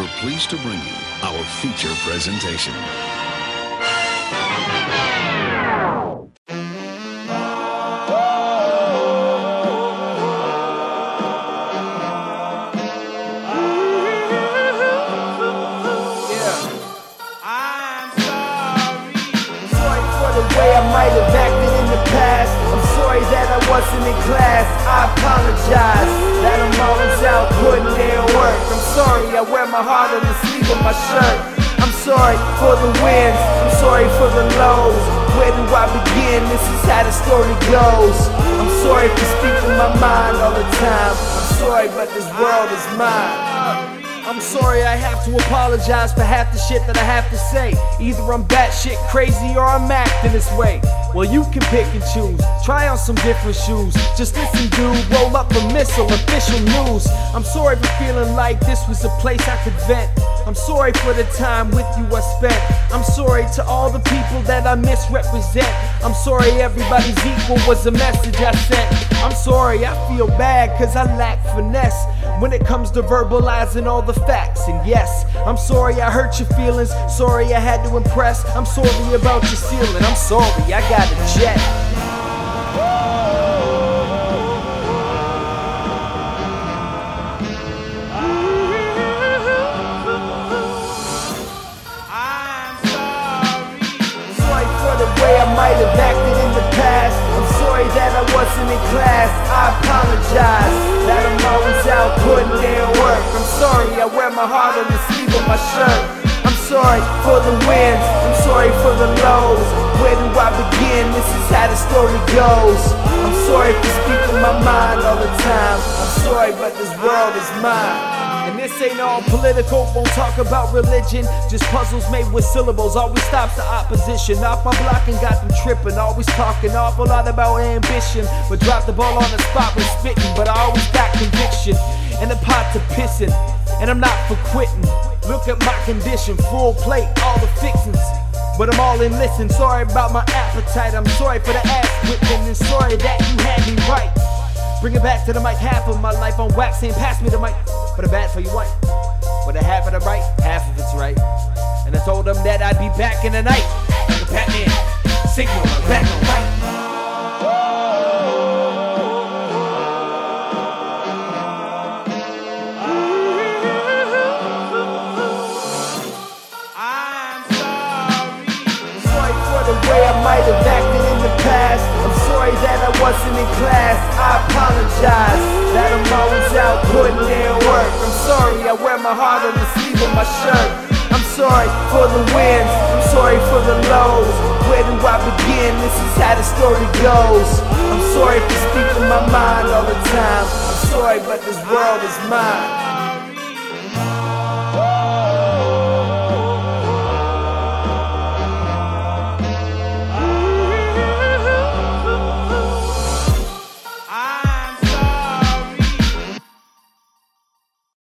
we're pleased to bring you our feature presentation. I'm sorry for the way I might have acted in the past. I'm sorry that I wasn't in class. I apologize that I'm always out putting I wear my heart on the sleeve of my shirt. I'm sorry for the wins. I'm sorry for the lows. Where do I begin? This is how the story goes. I'm sorry for speaking my mind all the time. I'm sorry, but this world is mine. I'm sorry I have to apologize for half the shit that I have to say. Either I'm batshit crazy or I'm acting this way. Well, you can pick and choose. Try on some different shoes. Just listen, dude. Roll up a missile, official news. I'm sorry for feeling like this was a place I could vent. I'm sorry for the time with you I spent. I'm sorry to all the people that I misrepresent. I'm sorry everybody's equal was a message I sent. I'm sorry I feel bad cause I lack finesse when it comes to verbalizing all the facts. And yes, I'm sorry I hurt your feelings. Sorry I had to impress. I'm sorry about your ceiling. I'm sorry I got a jet. I'm sorry Sorry for the way I might have acted in the past. I'm sorry that I wasn't in class. I apologize my heart on the sleeve of my shirt. I'm sorry for the wins. I'm sorry for the lows. Where do I begin? This is how the story goes. I'm sorry for speaking my mind all the time. I'm sorry, but this world is mine. And this ain't all political, won't talk about religion. Just puzzles made with syllables, always stops the opposition. Off my block and got them tripping. Always talking awful lot about ambition. But drop the ball on the spot when spitting. But I always got conviction. And the pot to pissing. And I'm not for quitting. Look at my condition, full plate, all the fixings. But I'm all in listen, sorry about my appetite. I'm sorry for the ass whipping and sorry that you had me right. Bring it back to the mic, half of my life on wax, saying pass me the mic. For the bad for you white. With a half of the right, half of it's right. And I told them that I'd be back in the night. A Batman, the way I might have acted in the past. I'm sorry that I wasn't in class. I apologize that I'm always out putting in work. I'm sorry I wear my heart on the sleeve of my shirt. I'm sorry for the wins. I'm sorry for the lows. Where do I begin? This is how the story goes. I'm sorry for speaking my mind all the time. I'm sorry, but this world is mine.